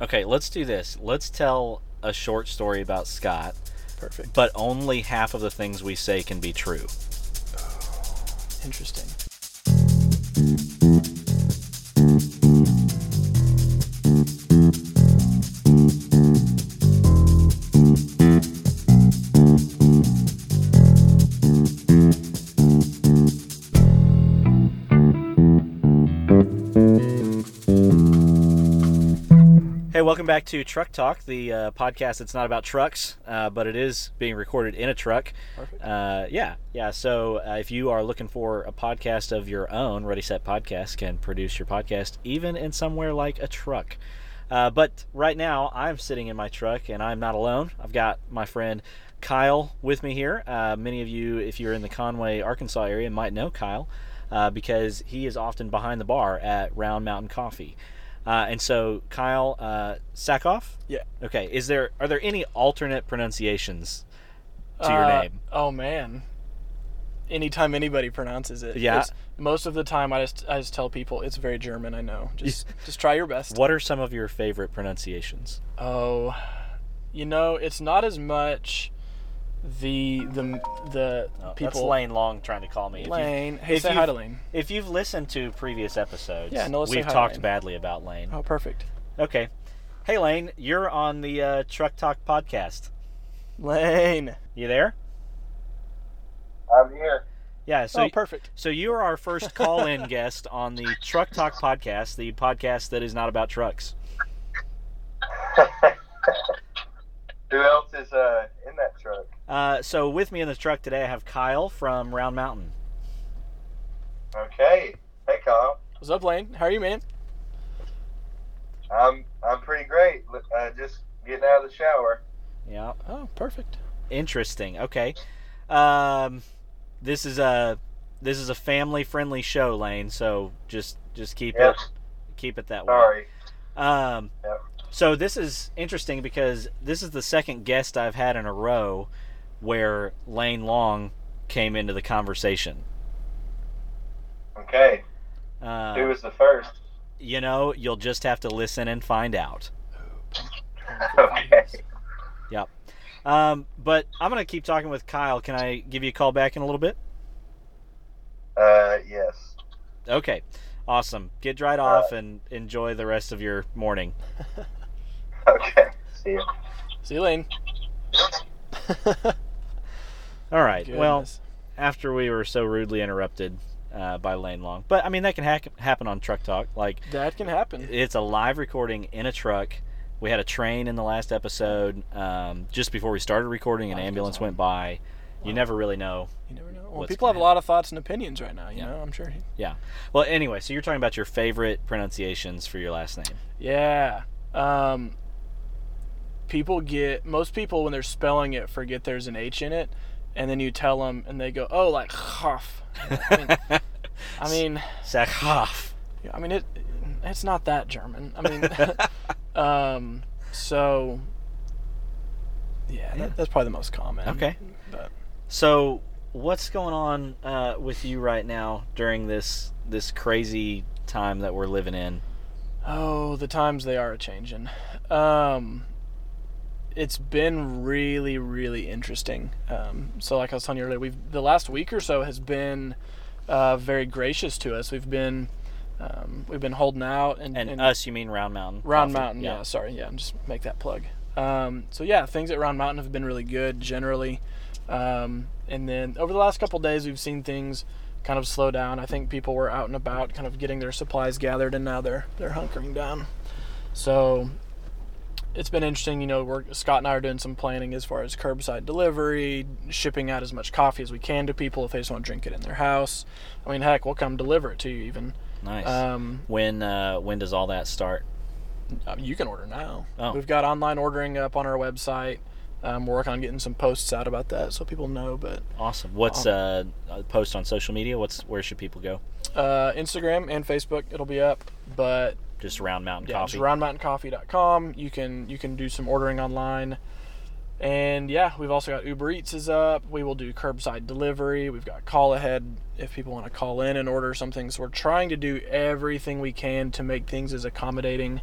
Okay, let's do this. Let's tell a short story about Scott, Perfect. but only half of the things we say can be true. Oh, interesting. Back to Truck Talk, the uh, podcast that's not about trucks, uh, but it is being recorded in a truck. Perfect. Uh, yeah, yeah. So uh, if you are looking for a podcast of your own, Ready Set Podcast can produce your podcast even in somewhere like a truck. Uh, but right now, I'm sitting in my truck and I'm not alone. I've got my friend Kyle with me here. Uh, many of you, if you're in the Conway, Arkansas area, might know Kyle uh, because he is often behind the bar at Round Mountain Coffee. Uh, and so, Kyle uh. Yeah. Okay. Is there are there any alternate pronunciations to your Uh, name? Oh man. Anytime anybody pronounces it. Yeah. Most of the time, I just I just tell people it's very German. I know. Just just try your best. What are some of your favorite pronunciations? Oh, you know, it's not as much the the the Oh, That's people. Lane Long trying to call me. If you- Lane. Hey, if say you've- hi to Lane. If you've listened to previous episodes, Yeah, no, we've talked Lane. badly about Lane. Oh, perfect. Okay. Hey, Lane, you're on the uh, Truck Talk podcast. Lane. You there? I'm here. Yeah. So, oh, perfect. so you are our first call-in guest on the Truck Talk podcast, the podcast that is not about trucks. Who else is uh, in that truck? Uh, so with me in the truck today, I have Kyle from Round Mountain. Okay. Hey, Kyle. What's up, Lane? How are you, man? I'm I'm pretty great. Uh, just getting out of the shower. Yeah. Oh, perfect. Interesting. Okay. Um, this is a this is a family friendly show, Lane. So just just keep Yep. it keep it that way. Sorry. Um, Yep. so this is interesting because this is the second guest I've had in a row where Lane Long came into the conversation. Okay. Uh, Who was the first? you know, you'll just have to listen and find out. Okay. Um, but I'm gonna keep talking with Kyle. Can I give you a call back in a little bit? Uh, yes. Okay, awesome. Get right off and enjoy the rest of your morning. Okay. See you. See you, Lane. All right. Well, after we were so rudely interrupted uh, by Lane Long, but I mean that can hack happen on Truck Talk. Like that can happen. it's a live recording in a truck. We had a train in the last episode. Um, just before we started recording, an Life ambulance went by. You never really know. You never know. Well, people have a lot of thoughts and opinions right now. You Yeah. know, I'm sure. Yeah. Well, anyway, so you're talking about your favorite pronunciations for your last name. Yeah. Um, people get most people when they're spelling it forget there's an H in it, and then you tell them, and they go, "Oh, like Hoff." I mean, I mean, Sackhoff. yeah, I mean it. It's not that German. I mean, um, so yeah, that, that's probably the most common. Okay. But So, what's going on uh, with you right now during this this crazy time that we're living in? Oh, the times they are a changing. Um, it's been really, really interesting. Um, so, like I was telling you earlier, we've the last week or so has been uh, very gracious to us. We've been um, we've been holding out and, And, and us, you mean Round Mountain? Round Coffee? Mountain. Yeah. sorry. Yeah, just make that plug. Um, so yeah, things at Round Mountain have been really good generally. Um, and then over the last couple days, we've seen things kind of slow down. I think people were out and about, kind of getting their supplies gathered, and now they're they're hunkering down. So it's been interesting. You know, we're, Scott and I are doing some planning as far as curbside delivery, shipping out as much coffee as we can to people if they just want to drink it in their house. I mean, heck, we'll come deliver it to you even. Nice. Um, when uh, when does all that start? uh, you can order now. Oh. We've got online ordering up on our website. Um, we're working on getting some posts out about that so people know. But Awesome. What's uh, a post on social media? What's where should people go? uh, Instagram and Facebook, it'll be up. But Just Round Mountain yeah, Coffee. roundmountaincoffee.com. You can you can do some ordering online. And yeah, we've also got Uber Eats is up. We will do curbside delivery. We've got call ahead if people want to call in and order something. So we're trying to do everything we can to make things as accommodating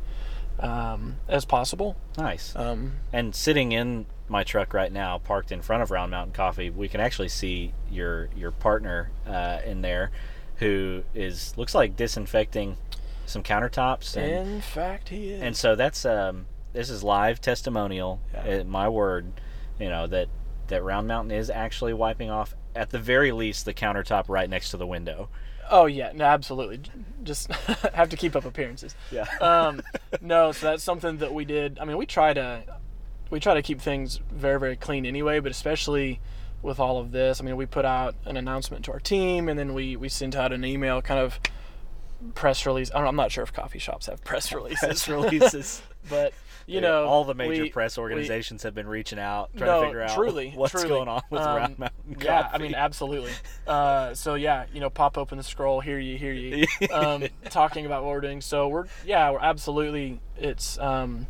um, as possible. Nice. Um, And sitting in my truck right now, parked in front of Round Mountain Coffee, we can actually see your your partner uh, in there, who is looks like disinfecting some countertops and in fact, he is. and so that's um this is live testimonial. Yeah. uh, my word, you know that that Round Mountain is actually wiping off at the very least the countertop right next to the window. oh yeah, no, absolutely. Just have to keep up appearances. Yeah. um, no, so that's something that we did. I mean, we try to we try to keep things very very clean anyway, but especially with all of this, I mean, we put out an announcement to our team, and then we we sent out an email, kind of press release. I don't, I'm not sure if coffee shops have press releases. Press releases. but you Yeah, know, all the major we- press we- organizations have been reaching out, trying no, to figure out truly, what's truly. going on with Um, Round Mountain Coffee. Yeah, I mean, absolutely. Uh, so yeah, you know, pop open the scroll, hear you, hear you, um, talking about what we're doing. So we're yeah, we're absolutely. It's um,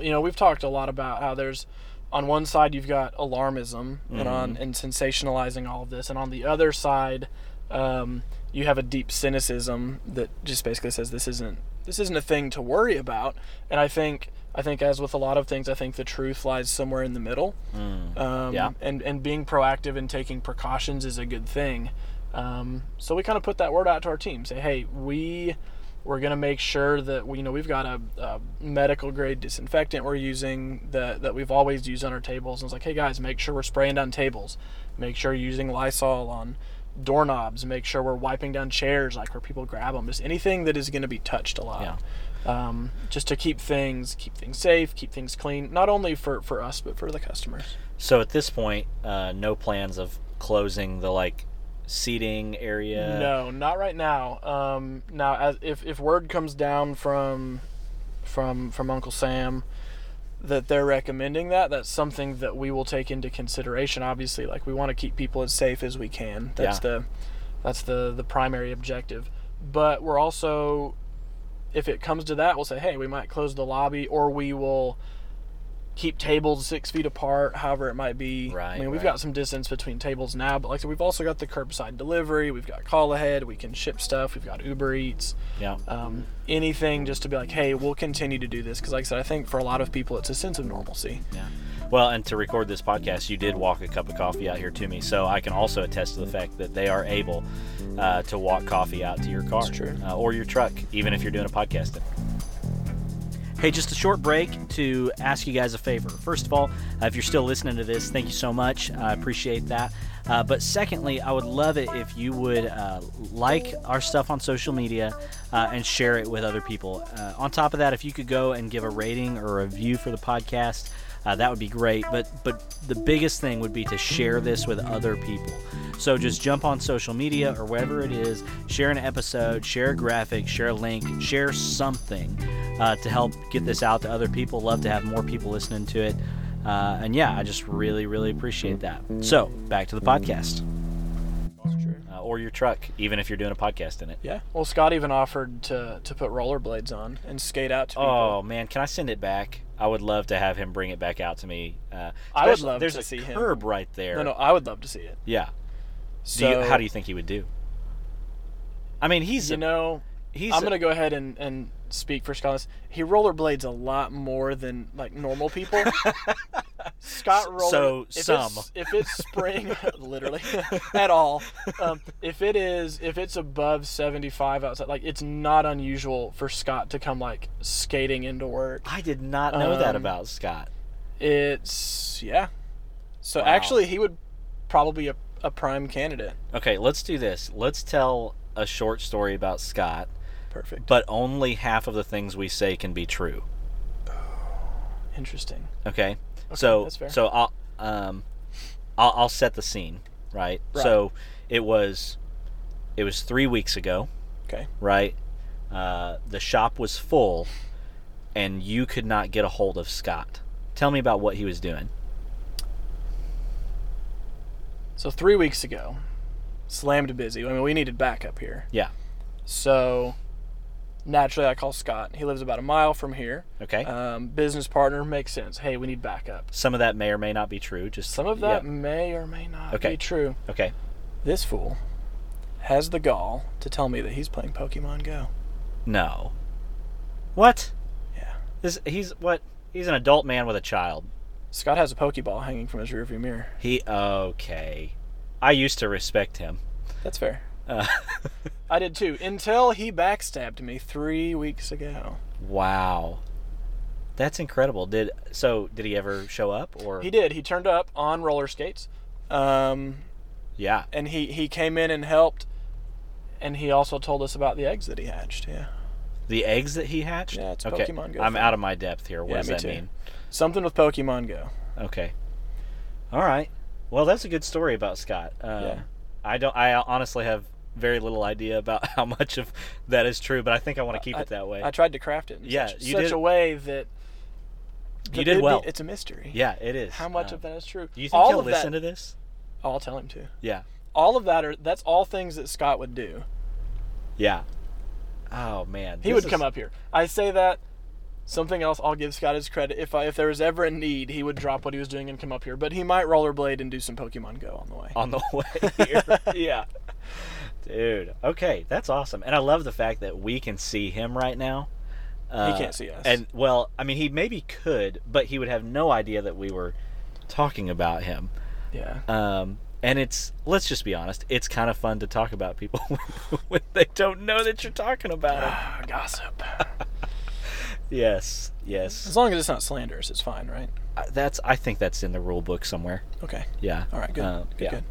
you know, we've talked a lot about how there's on one side you've got alarmism and on and sensationalizing all of this, and on the other side, um, you have a deep cynicism that just basically says this isn't this isn't a thing to worry about. And I think I think as with a lot of things, I think the truth lies somewhere in the middle. Mm. Um, Yeah. And and being proactive and taking precautions is a good thing. Um, so we kind of put that word out to our team. Say, hey, we we're gonna make sure that we you know we've got a, a medical grade disinfectant we're using that that we've always used on our tables. And it's like, hey guys, make sure we're spraying down tables. Make sure you're using Lysol on doorknobs. Make sure we're wiping down chairs like where people grab them. Just anything that is going to be touched a lot. Yeah. Um, just to keep things keep things safe, keep things clean, not only for for us but for the customers. So at this point, uh, no plans of closing the like seating area. No, not right now. Um, now, as if if word comes down from from from Uncle Sam that they're recommending that, that's something that we will take into consideration. Obviously, like we want to keep people as safe as we can. That's Yeah. the that's the the primary objective. But we're also, if it comes to that, we'll say, hey, we might close the lobby, or we will keep tables six feet apart, however it might be. Right, I mean, we've right. got some distance between tables now, but like I said, we've also got the curbside delivery. We've got call ahead. We can ship stuff. We've got Uber Eats. Yeah. Um, anything just to be like, hey, we'll continue to do this because, like I said, I think for a lot of people, it's a sense of normalcy. Yeah. Well, and to record this podcast, you did walk a cup of coffee out here to me, so I can also attest to the fact that they are able uh, to walk coffee out to your car. Uh, or your truck, even if you're doing a podcast. Hey, just a short break to ask you guys a favor. First of all, uh, if you're still listening to this, thank you so much. I appreciate that. Uh, but secondly, I would love it if you would uh, like our stuff on social media uh, and share it with other people. Uh, on top of that, if you could go and give a rating or a review for the podcast, uh, that would be great. But but the biggest thing would be to share this with other people. So just jump on social media or wherever it is, share an episode, share a graphic, share a link, share something uh, to help get this out to other people. Love to have more people listening to it. Uh, and yeah, I just really, really appreciate that. So back to the podcast uh, or your truck, even if you're doing a podcast in it. Yeah. Well, Scott even offered to to put rollerblades on and skate out to people. Oh man, can I send it back? I would love to have him bring it back out to me. Uh, I would love There's to a see him. curb right there. No, no, I would love to see it. Yeah. Do So, you, how do you think he would do? I mean, he's you know? he's I'm gonna go ahead and, and speak for Scott. He rollerblades a lot more than like normal people. Scott roller. so if some. It's, if it's spring, literally at all. Um, if it is, if it's above 75 outside, like it's not unusual for Scott to come like skating into work. I did not know that Um, about Scott. It's yeah. So Wow. actually, he would probably be a, a prime candidate. Okay, let's do this. Let's tell a short story about Scott, Perfect. but only half of the things we say can be true. Interesting. Okay. So so I'll um I'll, I'll set the scene, right? Right. So it was it was three weeks ago, Okay. right? Uh, the shop was full, and you could not get a hold of Scott. Tell me about what he was doing. So three weeks ago, slammed busy. I mean, we needed backup here. Yeah. So naturally, I call Scott. He lives about a mile from here. Okay. Um, business partner makes sense. Hey, we need backup. Some of that may or may not be true. Just Some of that yeah. may or may not Okay. be true. Okay. This fool has the gall to tell me that he's playing Pokemon Go. No. What? Yeah. This he's what? He's an adult man with a child. Scott has a Pokeball hanging from his rearview mirror. He okay. I used to respect him. That's fair. Uh, I did too, until he backstabbed me three weeks ago. wow. That's incredible. Did so? Did he ever show up or? He did. He turned up on roller skates, um, Yeah. and he he came in and helped, and he also told us about the eggs that he hatched. Yeah, The eggs that he hatched. Yeah, it's okay. Pokemon Go I'm out of my depth here. What Yeah, does me that too. mean? something with Pokemon Go. Okay. All right. Well, that's a good story about Scott. Um, Yeah. I don't. I honestly have very little idea about how much of that is true, but I think I want to keep it that way. I tried to craft it in Yeah, such, you such did- a way that You did it'd be- well. it's a mystery. yeah, it is. How much Um, of that is true? Do you think all he'll listen that, to this? Oh, I'll tell him to. Yeah. All of that are that's all things that Scott would do. Yeah. Oh man. He would come up here. I say that. Something else, I'll give Scott his credit. If I, if there was ever a need, he would drop what he was doing and come up here. But he might rollerblade and do some Pokemon Go on the way. on the way here. yeah. Dude. Okay, that's awesome. And I love the fact that we can see him right now. Uh, he can't see us. And well, I mean, he maybe could, but he would have no idea that we were talking about him. Yeah. Um, and it's let's just be honest, it's kind of fun to talk about people when they don't know that you're talking about them. Ah, gossip. Yes, yes. As long as it's not slanderous, it's fine, right? Uh, That's I think that's in the rule book somewhere. Okay. Yeah. All right. Good. Uh, good. yeah. Good.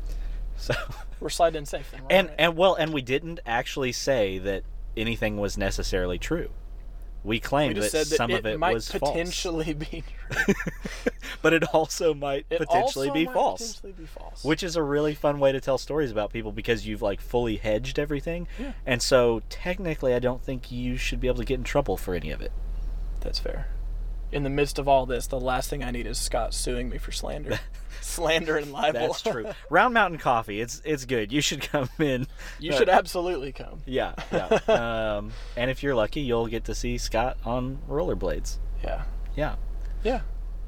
So We're sliding in safe then. We're and and well, and we didn't actually say that anything was necessarily true. We we claimed just that that some it, of it might was potentially be true. but it also might It potentially also be might false. Potentially be false. Which is a really fun way to tell stories about people because you've like fully hedged everything, Yeah. and so technically, I don't think you should be able to get in trouble for any of it. That's fair. In the midst of all this, the last thing I need is Scott suing me for slander, slander and libel. That's true. Round Mountain Coffee, it's it's good. You should come in. you Uh, should absolutely come. Yeah, yeah. um, and if you're lucky, you'll get to see Scott on rollerblades. Yeah. Yeah. Yeah.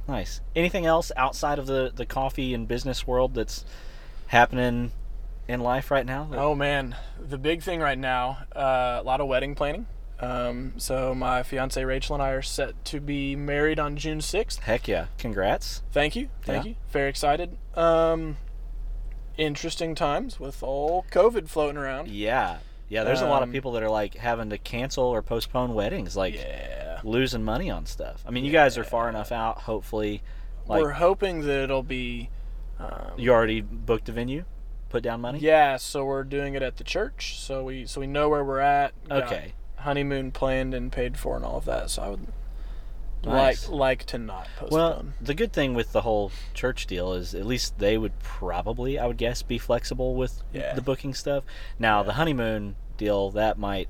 Nice. Anything else outside of the, the coffee and business world that's happening in life right now? that- Oh man, the big thing right now, uh, a lot of wedding planning. Um, so my fiance Rachel and I are set to be married on June sixth. Heck yeah. Congrats. Thank you, thank Yeah. you. Very excited. Um, interesting times with all COVID floating around. Yeah. Yeah, there's a lot of Um, people that are like having to cancel or postpone weddings, like Yeah. losing money on stuff. I mean, you guys are far enough out, hopefully. Like, We're hoping that it'll be. Um, you already booked a venue? Put down money? Yeah, so we're doing it at the church. So we so we know where we're at. got Okay. Honeymoon planned and paid for and all of that. So I would Nice. like like to not postpone. Well, the good thing with the whole church deal is at least they would probably, I would guess, be flexible with Yeah. the booking stuff. Now, the honeymoon deal, that might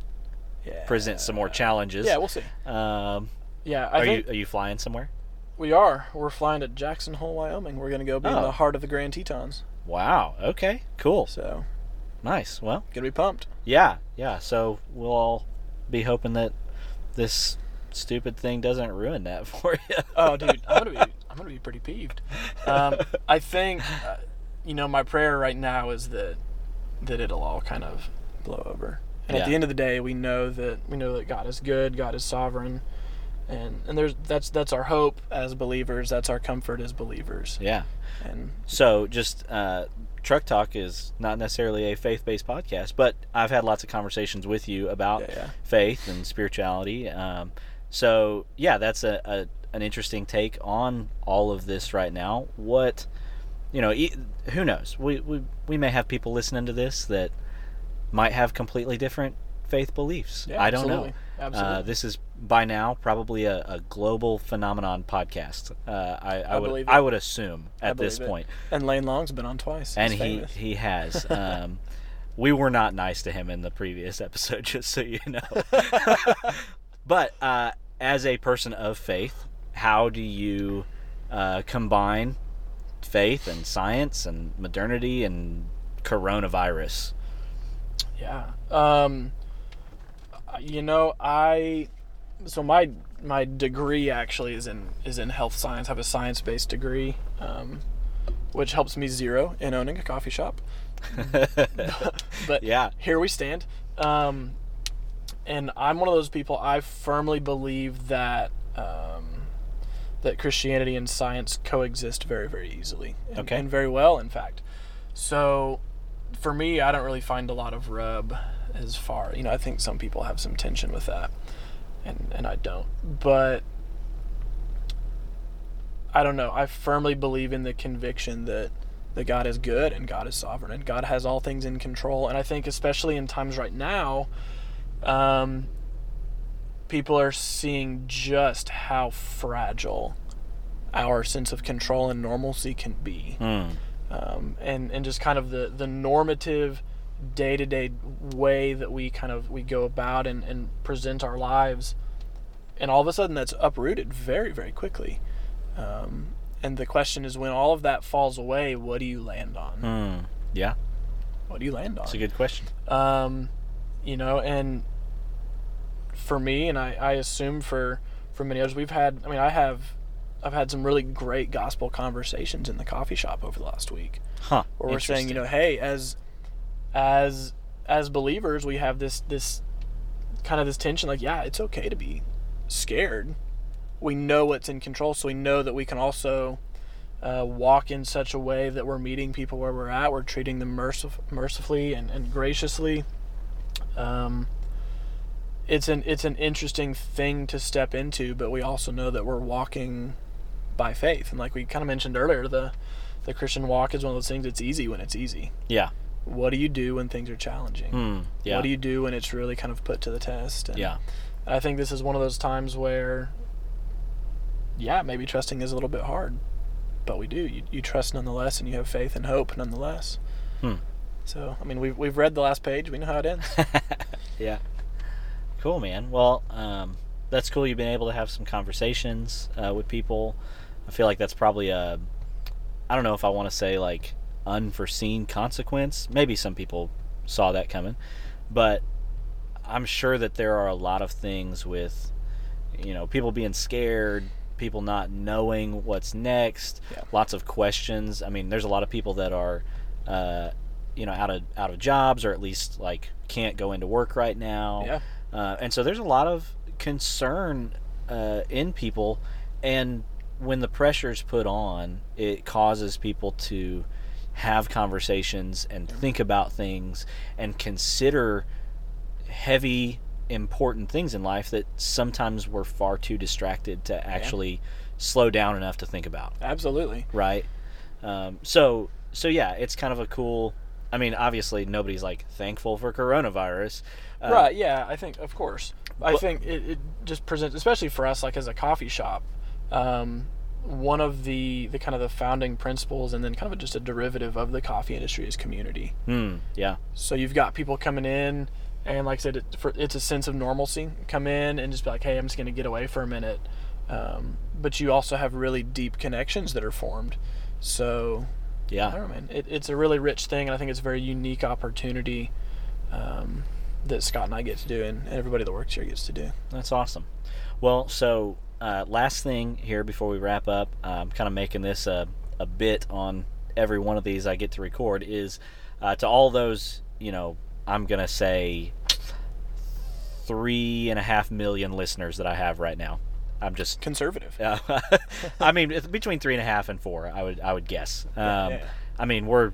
yeah. present some more challenges. Yeah, we'll see. Um, Yeah, I are think you are you flying somewhere? we are. We're flying to Jackson Hole, Wyoming. We're gonna go be in Oh. the heart of the Grand Tetons. Wow. Okay. Cool. So Nice. Well, gonna be pumped. yeah, yeah. So we'll all be hoping that this stupid thing doesn't ruin that for you. Oh, dude, I'm gonna be I'm gonna be pretty peeved. Um, I think, uh, you know, my prayer right now is that that it'll all kind of blow over. And at the end of the day, we know that we know that God is good, God is sovereign, and and there's that's that's our hope as believers. That's our comfort as believers. yeah. And So just uh, Truck Talk is not necessarily a faith-based podcast, but I've had lots of conversations with you about Yeah, yeah. faith and spirituality. Um, so yeah, that's a, a an interesting take on all of this right now. What you know, e- who knows? We, we we may have people listening to this that might have completely different faith beliefs. Yeah, I don't absolutely. know. Absolutely. Uh, this is by now probably a, a global phenomenon podcast. Uh, I, I, I would I would assume at this it. point, and Lane Long's been on twice. and He's he famous. he has. Um, we were not nice to him in the previous episode, just so you know. but uh, as a person of faith, how do you uh, combine faith and science and modernity and coronavirus? Yeah. Um you know, I so my my degree actually is in is in health science. I have a science-based degree um which helps me zero in owning a coffee shop. But Yeah. here we stand. Um and I'm one of those people I firmly believe that um, that Christianity and science coexist very, very easily. And, Okay. And very well, in fact. So, for me, I don't really find a lot of rub as far. You know, I think some people have some tension with that, and and I don't. But I don't know. I firmly believe in the conviction that that God is good and God is sovereign and God has all things in control. And I think, especially in times right now, um, people are seeing just how fragile our sense of control and normalcy can be. Hmm. Um, and, and just kind of the, the normative day-to-day way that we kind of we go about and, and present our lives and all of a sudden that's uprooted very very quickly um, and the question is when all of that falls away what do you land on Hmm. Yeah, what do you land on that's a good question. um, you know, and for me, and I, I assume for for many others, we've had. I mean, I have, I've had some really great gospel conversations in the coffee shop over the last week, Huh. where we're saying, you know, hey, as as as believers, we have this this kind of this tension. Like, yeah, it's okay to be scared. We know what's in control, so we know that we can also uh, walk in such a way that we're meeting people where we're at. We're treating them mercif- mercifully and, and graciously. Um, it's an it's an interesting thing to step into, but we also know that we're walking by faith, and like we kind of mentioned earlier, the the Christian walk is one of those things. It's easy when it's easy. Yeah. What do you do when things are challenging? Hmm. Yeah. What do you do when it's really kind of put to the test? And yeah. I think this is one of those times where, yeah, maybe trusting is a little bit hard, but we do. You, you trust nonetheless, and you have faith and hope nonetheless. Hmm. So, I mean, we've, we've read the last page. We know how it ends. yeah. Cool, man. Well, um, that's cool. You've been able to have some conversations uh, with people. I feel like that's probably a, I don't know if I want to say like unforeseen consequence. Maybe some people saw that coming, but I'm sure that there are a lot of things with, you know, people being scared, people not knowing what's next, Yeah. lots of questions. I mean, there's a lot of people that are, uh, you know, out of out of jobs or at least like can't go into work right now. Yeah. Uh, and so there's a lot of concern uh, in people, and when the pressure's put on, it causes people to have conversations and think about things and consider heavy, important things in life that sometimes we're far too distracted to actually slow down enough to think about Absolutely. right? Um, so so yeah, it's kind of a cool. I mean, obviously nobody's like thankful for coronavirus, uh, right. Yeah. I think, of course. I but- think it, it just presents, especially for us, like as a coffee shop, um, one of the, the kind of the founding principles and then kind of just a derivative of the coffee industry is community. Hmm. Yeah. So you've got people coming in, and like I said, it, for, it's a sense of normalcy. Come in and just be like, hey, I'm just going to get away for a minute. Um, but you also have really deep connections that are formed. So I Yeah. don't know, man. It, it's a really rich thing, and I think it's a very unique opportunity um, that Scott and I get to do, and, and everybody that works here gets to do. That's awesome. Well, so uh, last thing here before we wrap up, I'm kind of making this a, a bit on every one of these I get to record is uh, to all those, you know, I'm going to say three and a half million listeners that I have right now. I'm just Conservative. Uh, I mean, between three and a half and four, I would I would guess. Um, Yeah, yeah. I mean, we're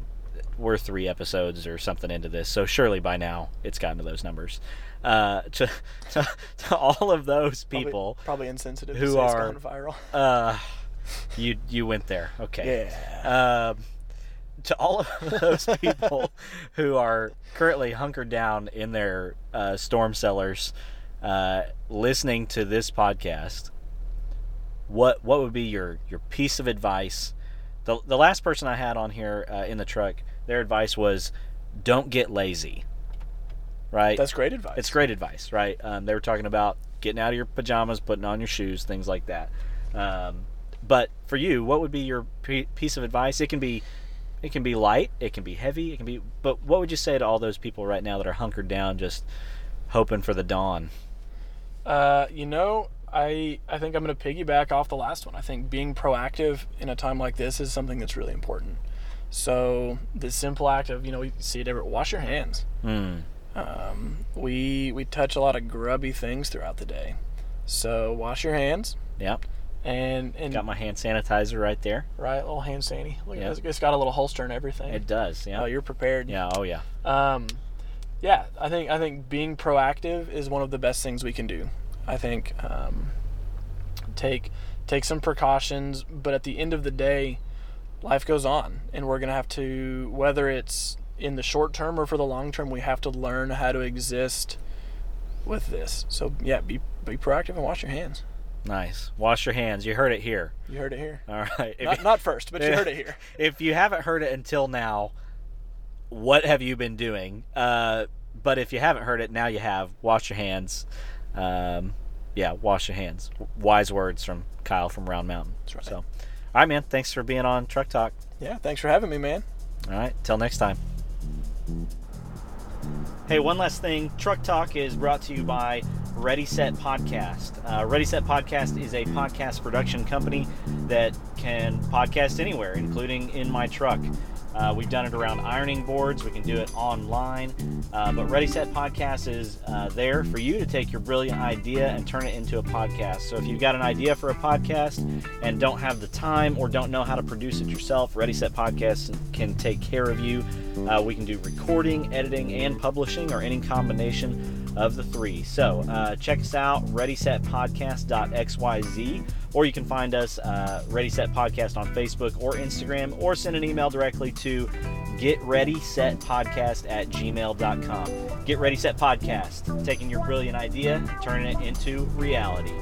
we're three episodes or something into this, so surely by now it's gotten to those numbers. Uh, to, to to all of those people, Probably, insensitive who to say are- it's gone viral. uh, you you went there, okay? Yeah. Um, to all of those people who are currently hunkered down in their uh, storm cellars, uh, listening to this podcast, what what would be your your piece of advice? The the last person I had on here uh, in the truck, their advice was, don't get lazy. Right. That's great advice. It's great advice, right? Um, they were talking about getting out of your pajamas, putting on your shoes, things like that. Um, but for you, what would be your p- piece of advice? It can be, it can be light, it can be heavy, it can be. But what would you say to all those people right now that are hunkered down, just hoping for the dawn? Uh, you know, I I think I'm going to piggyback off the last one. I think being proactive in a time like this is something that's really important. So the simple act of you know we see it every wash your hands. Hmm. Um, we we touch a lot of grubby things throughout the day, so wash your hands. Yep. And and Got my hand sanitizer right there. right little hand sandy. Look at this. It's got a little holster and everything. It does. Yeah. Oh, you're prepared. yeah. Oh yeah. Um, yeah, I think I think being proactive is one of the best things we can do. I think um, take take some precautions, but at the end of the day, life goes on, and we're gonna have to whether it's in the short term or for the long term, we have to learn how to exist with this. So yeah, be be proactive and wash your hands. Nice. Wash your hands. You heard it here. You heard it here. All right. If, Not not first, but you heard it here. if you haven't heard it until now, what have you been doing? Uh, but if you haven't heard it, now you have. Wash your hands. Um, yeah, wash your hands. Wise words from Kyle from Round Mountain. That's right. So, all right, man. Thanks for being on Truck Talk. Yeah, thanks for having me, man. All right. Till next time. Hey, one last thing. Truck Talk is brought to you by Ready Set Podcast. Uh, Ready Set Podcast is a podcast production company that can podcast anywhere, including in my truck. Uh, we've done it around ironing boards. We can do it online. Uh, but Ready Set Podcast is uh, there for you to take your brilliant idea and turn it into a podcast. So if you've got an idea for a podcast and don't have the time or don't know how to produce it yourself, Ready Set Podcast can take care of you. Uh, we can do recording, editing, and publishing, or any combination of the three. So uh, check us out, readysetpodcast.xyz, or you can find us uh, Ready Set Podcast on Facebook or Instagram, or send an email directly to getreadysetpodcast at gmail.com. Get Ready Set Podcast, taking your brilliant idea, turning it into reality.